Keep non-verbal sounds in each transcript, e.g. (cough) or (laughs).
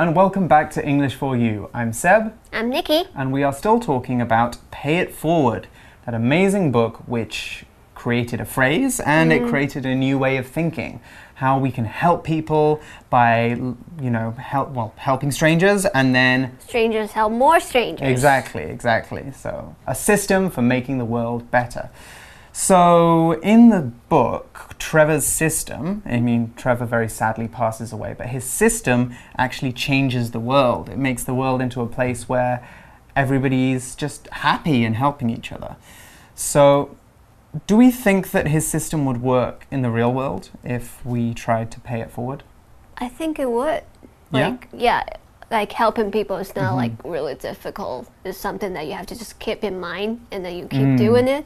And welcome back to English for You. I'm Seb. I'm Nikki. And we are still talking about Pay It Forward, that amazing book which created a phrase and mm. it created a new way of thinking. How we can help people by, you know, help well helping strangers and then strangers help more strangers. Exactly, exactly. So a system for making the world better. So, in the book, Trevor's system, I mean, Trevor very sadly passes away, but his system actually changes the world. It makes the world into a place where everybody's just happy and helping each other. So, do we think that his system would work in the real world if we tried to pay it forward? I think it would. Like, yeah. yeah like helping people is not mm -hmm. like really difficult. It's something that you have to just keep in mind and then you keep mm. doing it.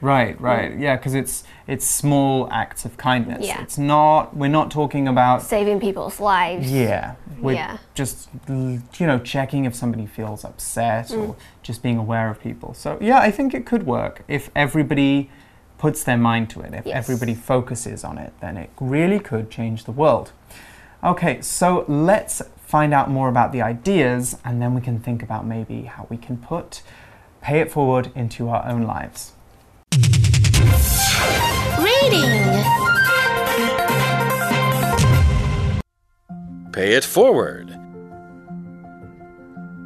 Right, right. Mm. Yeah, because it's it's small acts of kindness. Yeah. It's not we're not talking about saving people's lives. Yeah. We're yeah. just you know checking if somebody feels upset mm. or just being aware of people. So, yeah, I think it could work if everybody puts their mind to it. If yes. everybody focuses on it, then it really could change the world. Okay, so let's find out more about the ideas and then we can think about maybe how we can put pay it forward into our own lives. Reading Pay it forward.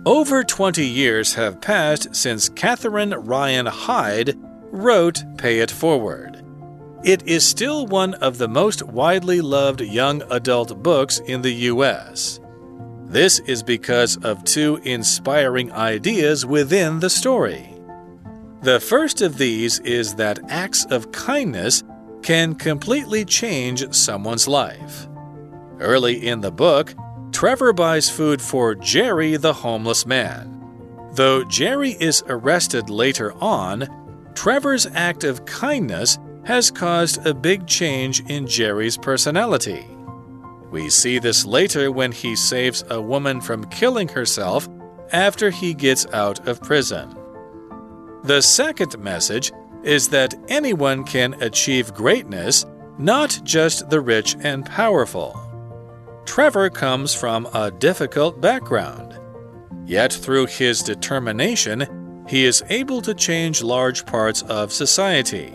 Over 20 years have passed since Catherine Ryan Hyde wrote Pay It Forward. It is still one of the most widely loved young adult books in the U.S. This is because of two inspiring ideas within the story. The first of these is that acts of kindness can completely change someone's life. Early in the book, Trevor buys food for Jerry, the homeless man. Though Jerry is arrested later on, Trevor's act of kindness has caused a big change in Jerry's personality. We see this later when he saves a woman from killing herself after he gets out of prison. The second message is that anyone can achieve greatness, not just the rich and powerful. Trevor comes from a difficult background. Yet, through his determination, he is able to change large parts of society.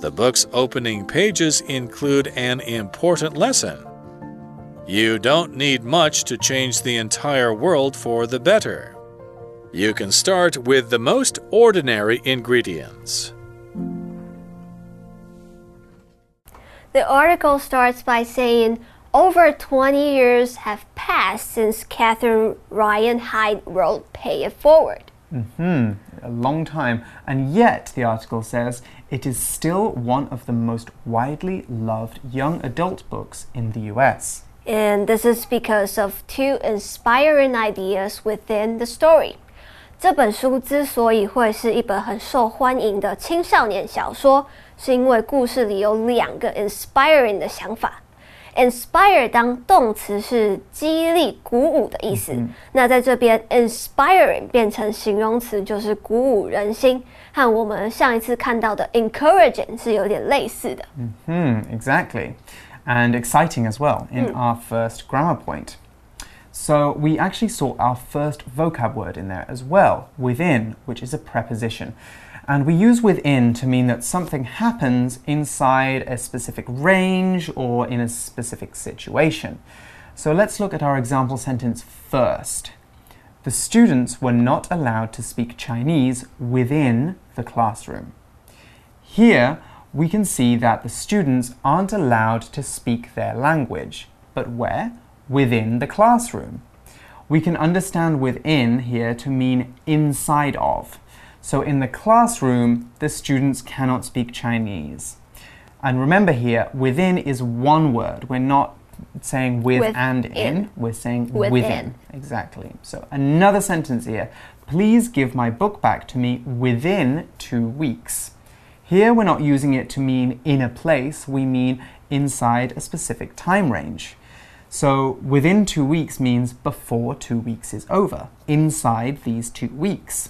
The book's opening pages include an important lesson. You don't need much to change the entire world for the better. You can start with the most ordinary ingredients. The article starts by saying over 20 years have passed since Catherine Ryan Hyde wrote Pay It Forward. Mm hmm, a long time. And yet, the article says, it is still one of the most widely loved young adult books in the US. And this is because of two inspiring ideas within the story. 这本书之所以会是一本很受欢迎的青少年小说，是因为故事里有两个 inspiring 的想法。inspire 当动词是激励、鼓舞的意思，那在这边 inspiring 变成形容词就是鼓舞人心，和我们上一次看到的 encouraging 是有点类似的。嗯哼，exactly, and exciting as well in our first grammar point. So we actually saw our first vocab word in there as well, within, which is a preposition. And we use within to mean that something happens inside a specific range or in a specific situation. So let's look at our example sentence first. The students were not allowed to speak Chinese within the classroom. Here, we can see that the students aren't allowed to speak their language. But where? Within the classroom. We can understand within here to mean inside of. So in the classroom, the students cannot speak Chinese. And remember here, within is one word. We're not saying with, with and in. in. We're saying within. within. Exactly. So another sentence here. Please give my book back to me within two weeks. Here we're not using it to mean in a place, we mean inside a specific time range. So within two weeks means before two weeks is over, inside these two weeks.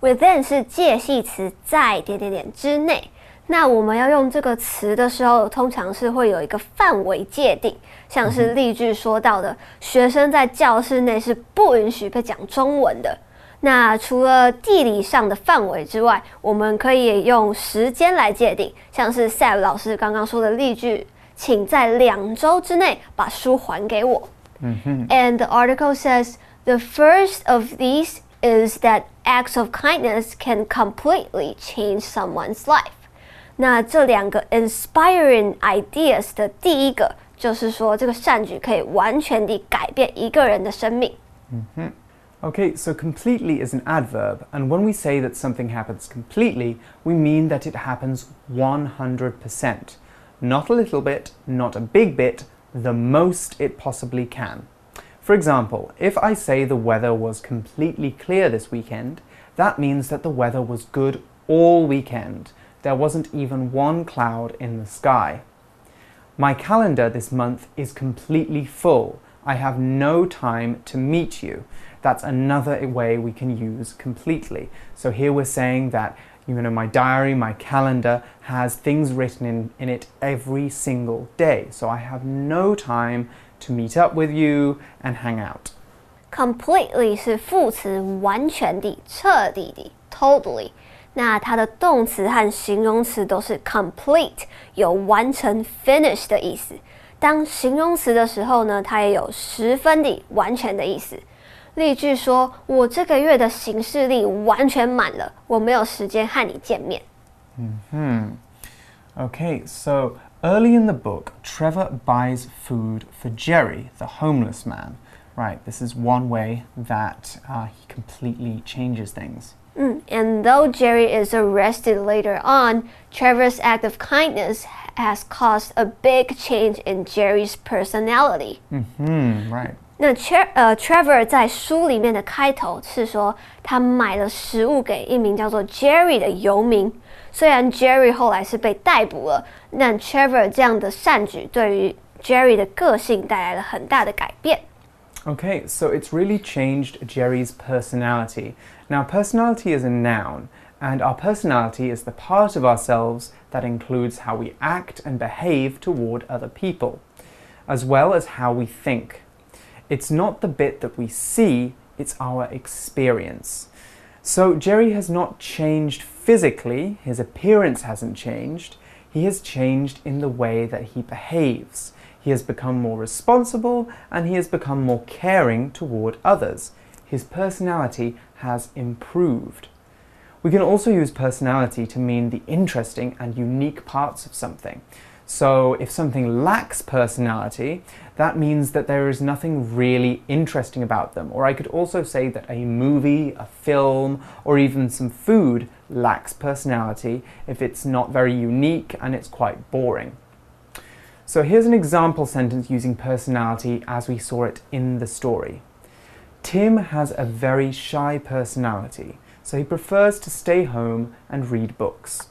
Within 是介系词，在点点点之内。那我们要用这个词的时候，通常是会有一个范围界定，像是例句说到的，学生在教室内是不允许被讲中文的。那除了地理上的范围之外，我们可以用时间来界定，像是 Sam 老师刚刚说的例句，请在两周之内把书还给我。嗯哼。And the article says the first of these is that acts of kindness can completely change someone's life. 那这两个 inspiring ideas 的第一个就是说，这个善举可以完全地改变一个人的生命。嗯哼。Okay, so completely is an adverb, and when we say that something happens completely, we mean that it happens 100%. Not a little bit, not a big bit, the most it possibly can. For example, if I say the weather was completely clear this weekend, that means that the weather was good all weekend there wasn't even one cloud in the sky. My calendar this month is completely full. I have no time to meet you. That's another way we can use completely. So here we're saying that you know my diary, my calendar has things written in, in it every single day. So I have no time to meet up with you and hang out. Completely 是副词，完全地、彻底地，totally。那它的动词和形容词都是 complete，有完成 finish 的意思。当形容词的时候呢，它也有十分的完全的意思。 例句说：“我这个月的行事历完全满了，我没有时间和你见面。” Hmm. Okay, so early in the book, Trevor buys food for Jerry, the homeless man. Right, this is one way that uh, he completely changes things. Mm. And though Jerry is arrested later on, Trevor's act of kindness has caused a big change in Jerry's personality. Mm-hmm, right. 那 Tre 呃 Trevor 在书里面的开头是说，他买了食物给一名叫做 Jerry 的游民。虽然 Jerry 后来是被逮捕了，但 Trevor 这样的善举对于 Jerry 的个性带来了很大的改变。Okay, so it's really changed Jerry's personality. Now, personality is a noun, and our personality is the part of ourselves that includes how we act and behave toward other people, as well as how we think. It's not the bit that we see, it's our experience. So, Jerry has not changed physically, his appearance hasn't changed, he has changed in the way that he behaves. He has become more responsible and he has become more caring toward others. His personality has improved. We can also use personality to mean the interesting and unique parts of something. So, if something lacks personality, that means that there is nothing really interesting about them. Or I could also say that a movie, a film, or even some food lacks personality if it's not very unique and it's quite boring. So here's an example sentence using personality as we saw it in the story. Tim has a very shy personality, so he prefers to stay home and read books.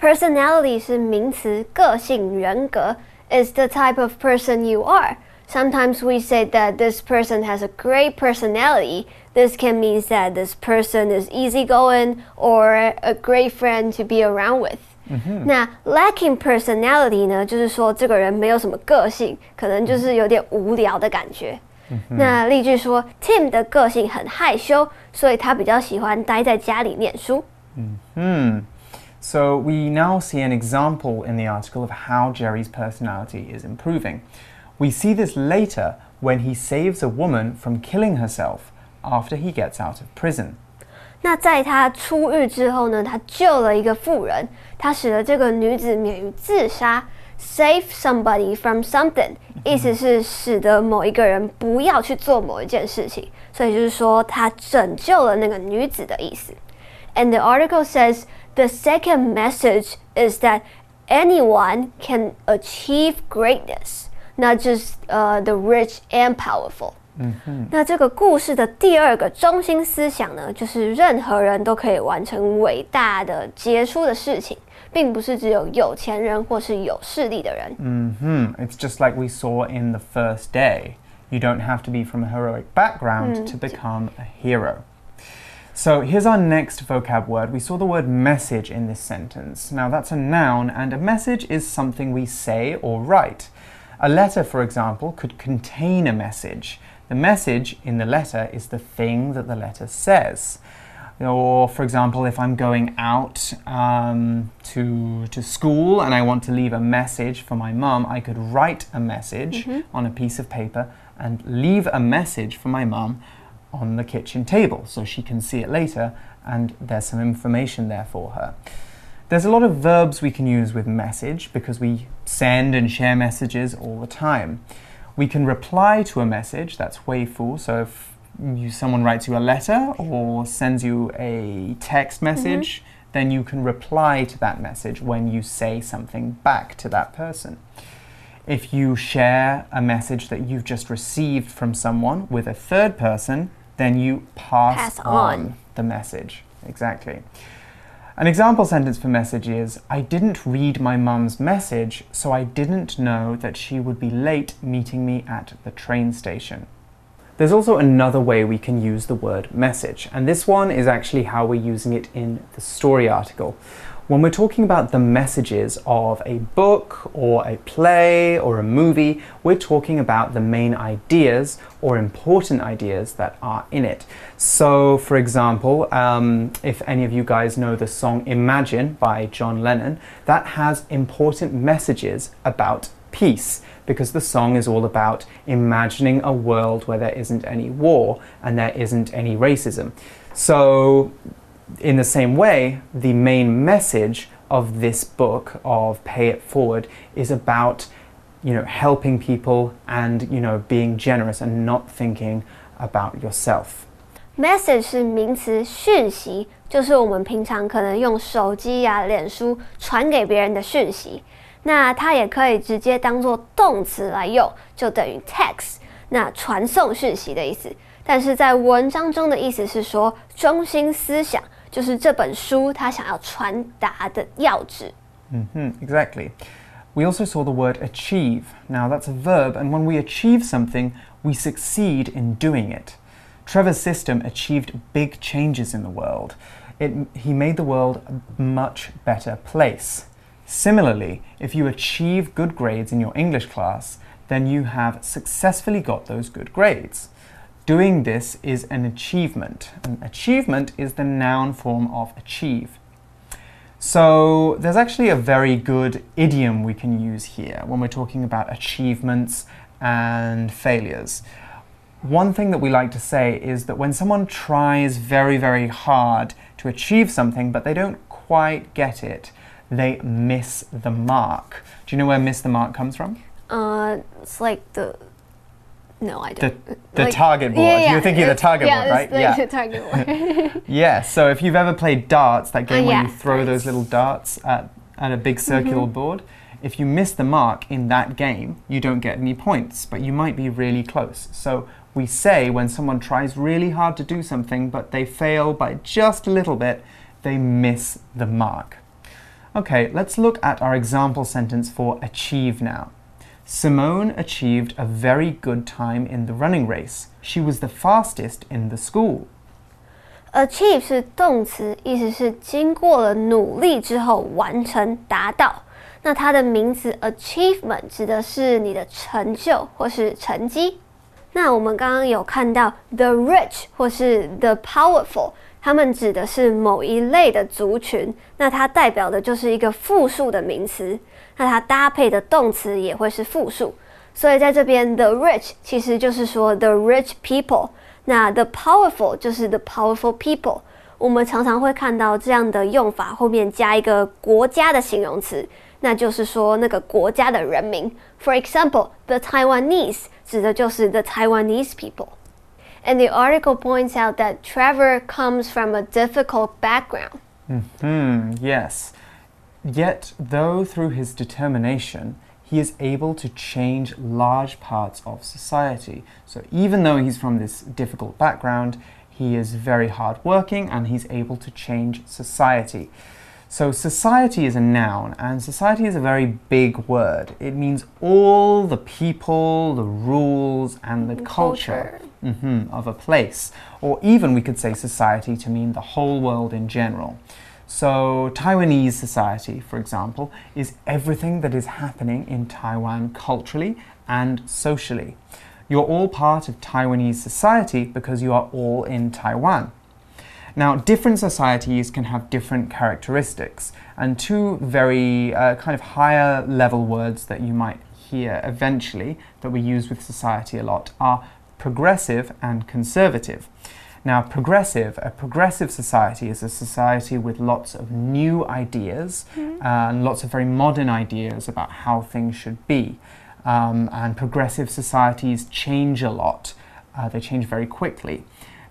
Personality 是名词，个性、人格 is the type of person you are. Sometimes we say that this person has a great personality. This can mean that this person is easygoing or a great friend to be around with. 那 lacking personality 呢，就是说这个人没有什么个性，可能就是有点无聊的感觉。那例句说，Tim 的个性很害羞，所以他比较喜欢待在家里念书。Hmm. So we now see an example in the article of how Jerry's personality is improving. We see this later when he saves a woman from killing herself after he gets out of prison. 那在他出狱之后呢，他救了一个妇人，他使得这个女子免于自杀。Save somebody from something，意思是使得某一个人不要去做某一件事情，所以就是说他拯救了那个女子的意思。And the article says the second message is that anyone can achieve greatness, not just uh, the rich and powerful. 那这个故事的第二个中心思想呢，就是任何人都可以完成伟大的、杰出的事情，并不是只有有钱人或是有势力的人。嗯哼，It's just like we saw in the first day. You don't have to be from a heroic background to become a hero. So here's our next vocab word. We saw the word message in this sentence. Now that's a noun, and a message is something we say or write. A letter, for example, could contain a message. The message in the letter is the thing that the letter says. Or, for example, if I'm going out um, to, to school and I want to leave a message for my mum, I could write a message Mhm. on a piece of paper and leave a message for my mum on the kitchen table so she can see it later and there's some information there for her. There's a lot of verbs we can use with message because we send and share messages all the time. We can reply to a message, that's 回复. So if you, someone writes you a letter or sends you a text mm-hmm. message, then you can reply to that message when you say something back to that person. If you share a message that you've just received from someone with a third person, then you pass, Pass on. the message. Exactly. An example sentence for message is I didn't read my mum's message, so I didn't know that she would be late meeting me at the train station. There's also another way we can use the word message, and this one is actually how we're using it in the story article. When we're talking about the messages of a book or a play or a movie, we're talking about the main ideas or important ideas that are in it. So, for example, um, if any of you guys know the song Imagine by John Lennon, that has important messages about peace because the song is all about imagining a world where there isn't any war and there isn't any racism. So, in the same way, the main message of this book of Pay It Forward is about you know helping people and you know being generous and not thinking about yourself. Message 是名词，讯息就是我们平常可能用手机呀、脸书传给别人的讯息。那它也可以直接当做动词来用，就等于 text，那传送讯息的意思。但是在文章中的意思是说，中心思想 就是这本书它想要传达的要旨。 hmm exactly. We also saw the word achieve. Now, that's a verb, and when we achieve something, we succeed in doing it. Trevor's system achieved big changes in the world. It, he made the world a much better place. Similarly, if you achieve good grades in your English class, then you have successfully got those good grades. Doing this is an achievement. An achievement is the noun form of achieve. So, there's actually a very good idiom we can use here when we're talking about achievements and failures. One thing that we like to say is that when someone tries very, very hard to achieve something but they don't quite get it, they miss the mark. Do you know where miss the mark comes from? Uh, it's like the no, I The, don't. the Like- target board. Yeah, yeah, You're thinking of the (laughs) target yeah, board, right? like yeah. the (laughs) target (laughs) board. Yeah, so if you've ever played darts, that game Oh, where you throw those little darts at, at a big circular mm-hmm. board, if you miss the mark in that game, you don't get any points, but you might be really close. So we say when someone tries really hard to do something, but they fail by just a little bit, they miss the mark. Okay, let's look at our example sentence for achieve now. Simone achieved a very good time in the running race. She was the fastest in the school. Achieve 是动词，意思是经过了努力之后完成、达到。那它的名词 achievement 指的是你的成就或是成绩。那我们刚刚有看到 the rich 或是 the powerful，它们指的是某一类的族群，那它代表的就是一个复数的名词，那它搭配的动词也会是复数。所以在这边 the rich 其实就是说 the rich people。那 the powerful 就是 the powerful people。我们常常会看到这样的用法，后面加一个国家的形容词，那就是说那个国家的人民。For example, the Taiwanese 指的就是 the Taiwanese people. And the article points out that Trevor comes from a difficult background. Hmm, yes. Yet, though through his determination, he is able to change large parts of society. So, even though he's from this difficult background, he is very hardworking and he's able to change society. So, society is a noun, and society is a very big word. It means all the people, the rules, and the culture. Culture. mhm, of a place, or even we could say society to mean the whole world in general. So, Taiwanese society, for example, is everything that is happening in Taiwan culturally and socially. You're all part of Taiwanese society because you are all in Taiwan. Now, different societies can have different characteristics, and two very uh, kind of higher level words that you might hear eventually that we use with society a lot are progressive and conservative. Now, progressive, a progressive society is a society with lots of new ideas mm. and lots of very modern ideas about how things should be. Um, and progressive societies change a lot, uh, they change very quickly.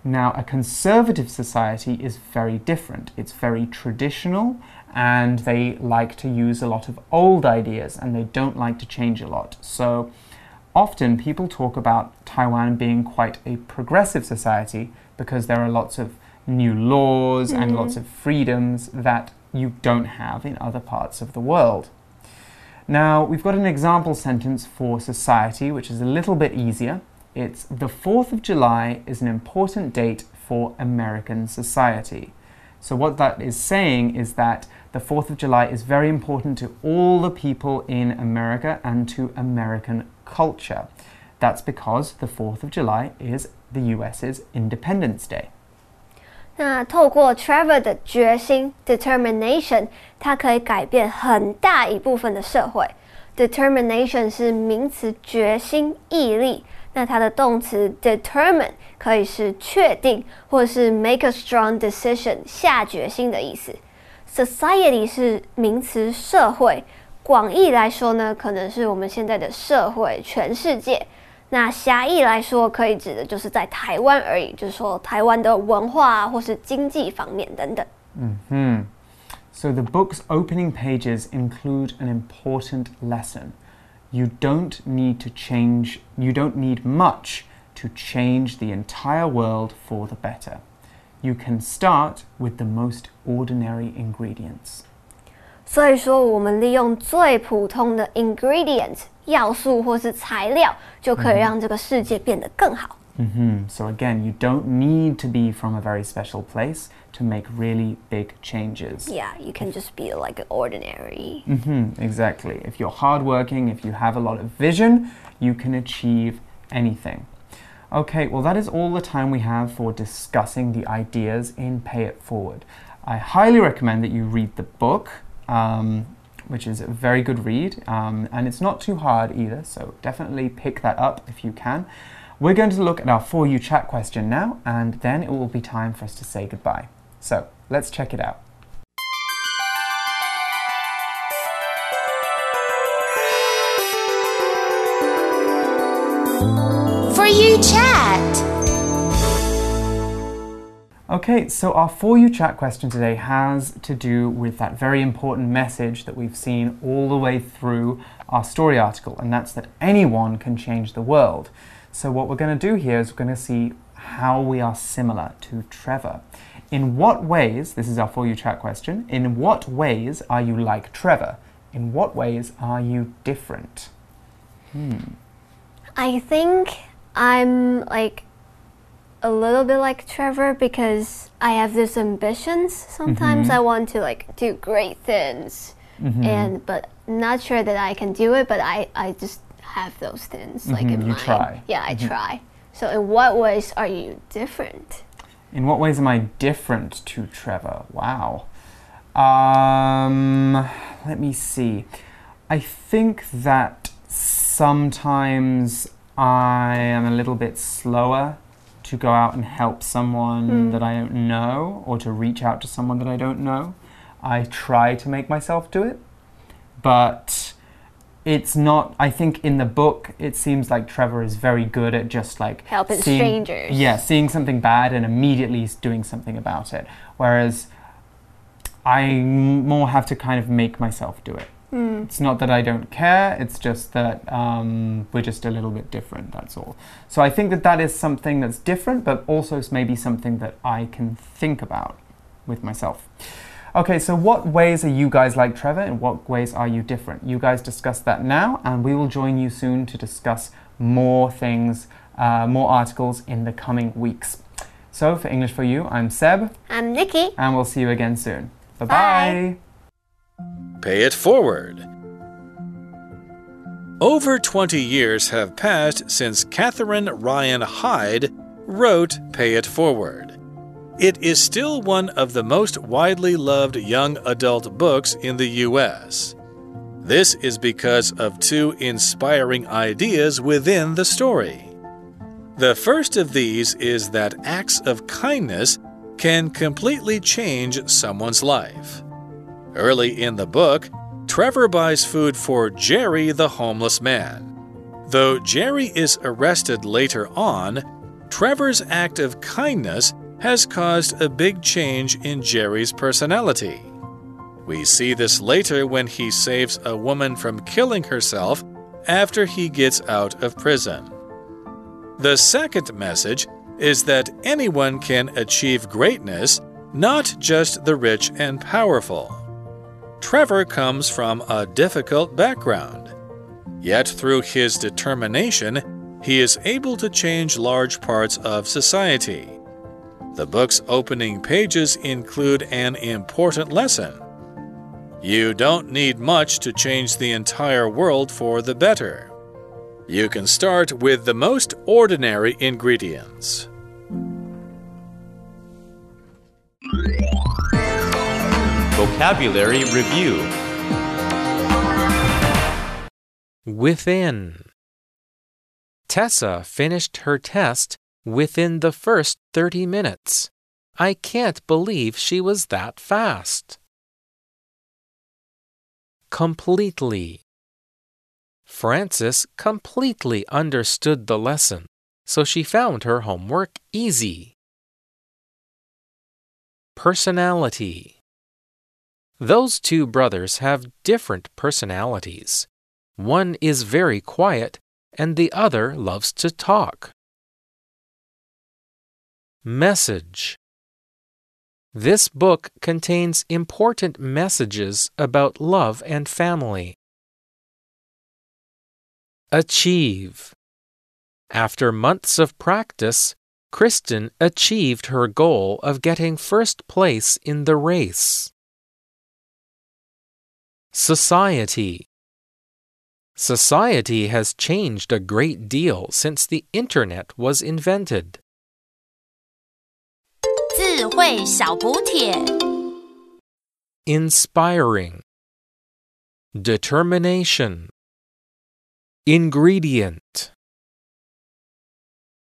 Now, a conservative society is very different. It's very traditional and they like to use a lot of old ideas and they don't like to change a lot. So, often people talk about Taiwan being quite a progressive society because there are lots of new laws mm. and mm-hmm. lots of freedoms that you don't have in other parts of the world. Now, we've got an example sentence for society, which is a little bit easier. It's the 4th of July is an important date for American society. So, what that is saying is that the 4th of July is very important to all the people in America and to American culture. That's because the 4th of July is the US's Independence Day. 那透过 Trevor 的决心 determination，它可以改变很大一部分的社会。determination 是名词，决心、毅力。那它的动词 determine 可以是确定，或是 make a strong decision 下决心的意思。society 是名词，社会。 广义来说呢，可能是我们现在的社会，全世界。那狭义来说，可以指的就是在台湾而已，就是说台湾的文化或是经济方面等等。嗯哼。So the book's opening pages include an important lesson. You don't need to change, you don't need much to change the entire world for the better. You can start with the most ordinary ingredients. 所以说，我们利用最普通的 ingredient 要素或是材料，就可以让这个世界变得更好。Mm -hmm. So again, you don't need to be from a very special place to make really big changes. Yeah, you can just be like an ordinary. Mm -hmm. Exactly. If you're hardworking, if you have a lot of vision, you can achieve anything. Okay, well, that is all the time we have for discussing the ideas in Pay It Forward. I highly recommend that you read the book um, which is a very good read, um, and it's not too hard either, so definitely pick that up if you can. We're going to look at our For You chat question now, and then it will be time for us to say goodbye. So let's check it out. Okay, so our For You chat question today has to do with that very important message that we've seen all the way through our story article, and that's that anyone can change the world. So, what we're going to do here is we're going to see how we are similar to Trevor. In what ways, this is our For You chat question, in what ways are you like Trevor? In what ways are you different? Hmm. I think I'm like a little bit like Trevor because I have these ambitions. Sometimes mm -hmm. I want to like do great things, mm -hmm. and but not sure that I can do it. But I I just have those things like mm -hmm. in you mind. try. Yeah, I mm-hmm. try. So in what ways are you different? In what ways am I different to Trevor? Wow. Um, let me see. I think that sometimes I am a little bit slower to go out and help someone mm. that I don't know or to reach out to someone that I don't know. I try to make myself do it, but it's not. I think in the book, it seems like Trevor is very good at just like helping seeing, strangers. Yeah, seeing something bad and immediately doing something about it. Whereas I more have to kind of make myself do it. Mm. It's not that I don't care, it's just that um, we're just a little bit different, that's all. So I think that that is something that's different, but also maybe something that I can think about with myself. Okay, so what ways are you guys like Trevor and what ways are you different? You guys discuss that now, and we will join you soon to discuss more things uh, more articles in the coming weeks. So, for English for You, I'm Seb, I'm Nikki. and we'll see you again soon. Bye Bye. bye. Pay it forward. Over 20 years have passed since Catherine Ryan Hyde wrote Pay It Forward. It is still one of the most widely loved young adult books in the U.S. This is because of two inspiring ideas within the story. The first of these is that acts of kindness can completely change someone's life. Early in the book, Trevor buys food for Jerry, the homeless man. Though Jerry is arrested later on, Trevor's act of kindness has caused a big change in Jerry's personality. We see this later when he saves a woman from killing herself after he gets out of prison. The second message is that anyone can achieve greatness, not just the rich and powerful. Trevor comes from a difficult background. Yet, through his determination, he is able to change large parts of society. The book's opening pages include an important lesson. You don't need much to change the entire world for the better. You can start with the most ordinary ingredients. Vocabulary Review Within. Tessa finished her test within the first 30 minutes. I can't believe she was that fast. Completely. Frances completely understood the lesson, so she found her homework easy. Personality. Those two brothers have different personalities. One is very quiet, and the other loves to talk. Message This book contains important messages about love and family. Achieve After months of practice, Kristen achieved her goal of getting first place in the race. Society Society has changed a great deal since the Internet was invented. 智慧小补帖。 Inspiring. Determination. Ingredient.